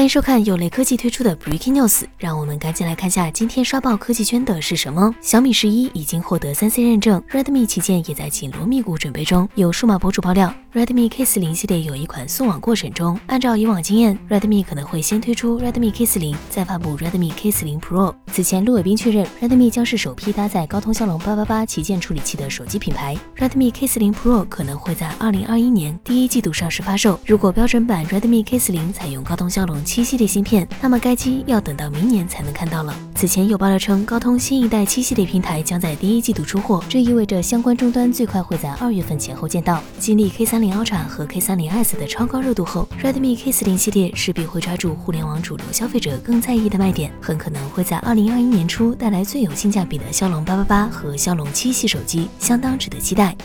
欢迎收看有雷科技推出的 Breaking News，让我们赶紧来看下今天刷爆科技圈的是什么。小米十一已经获得三 C 认证，Redmi 旗舰也在紧锣密鼓准备中。有数码博主爆料，Redmi K 四零系列有一款送网过程中。按照以往经验，Redmi 可能会先推出 Redmi K 四零，再发布 Redmi K 四零 Pro。此前，陆伟斌确认，Redmi 将是首批搭载高通骁龙八八八旗舰处理器的手机品牌。Redmi K 四零 Pro 可能会在二零二一年第一季度上市发售。如果标准版 Redmi K 四零采用高通骁龙七系列芯片，那么该机要等到明年才能看到了。此前有爆料称，高通新一代七系列平台将在第一季度出货，这意味着相关终端最快会在二月份前后见到。经历 K 三零 Ultra 和 K 三零 S 的超高热度后，Redmi K 四零系列势必会抓住互联网主流消费者更在意的卖点，很可能会在二零二一年初带来最有性价比的骁龙八八八和骁龙七系手机，相当值得期待。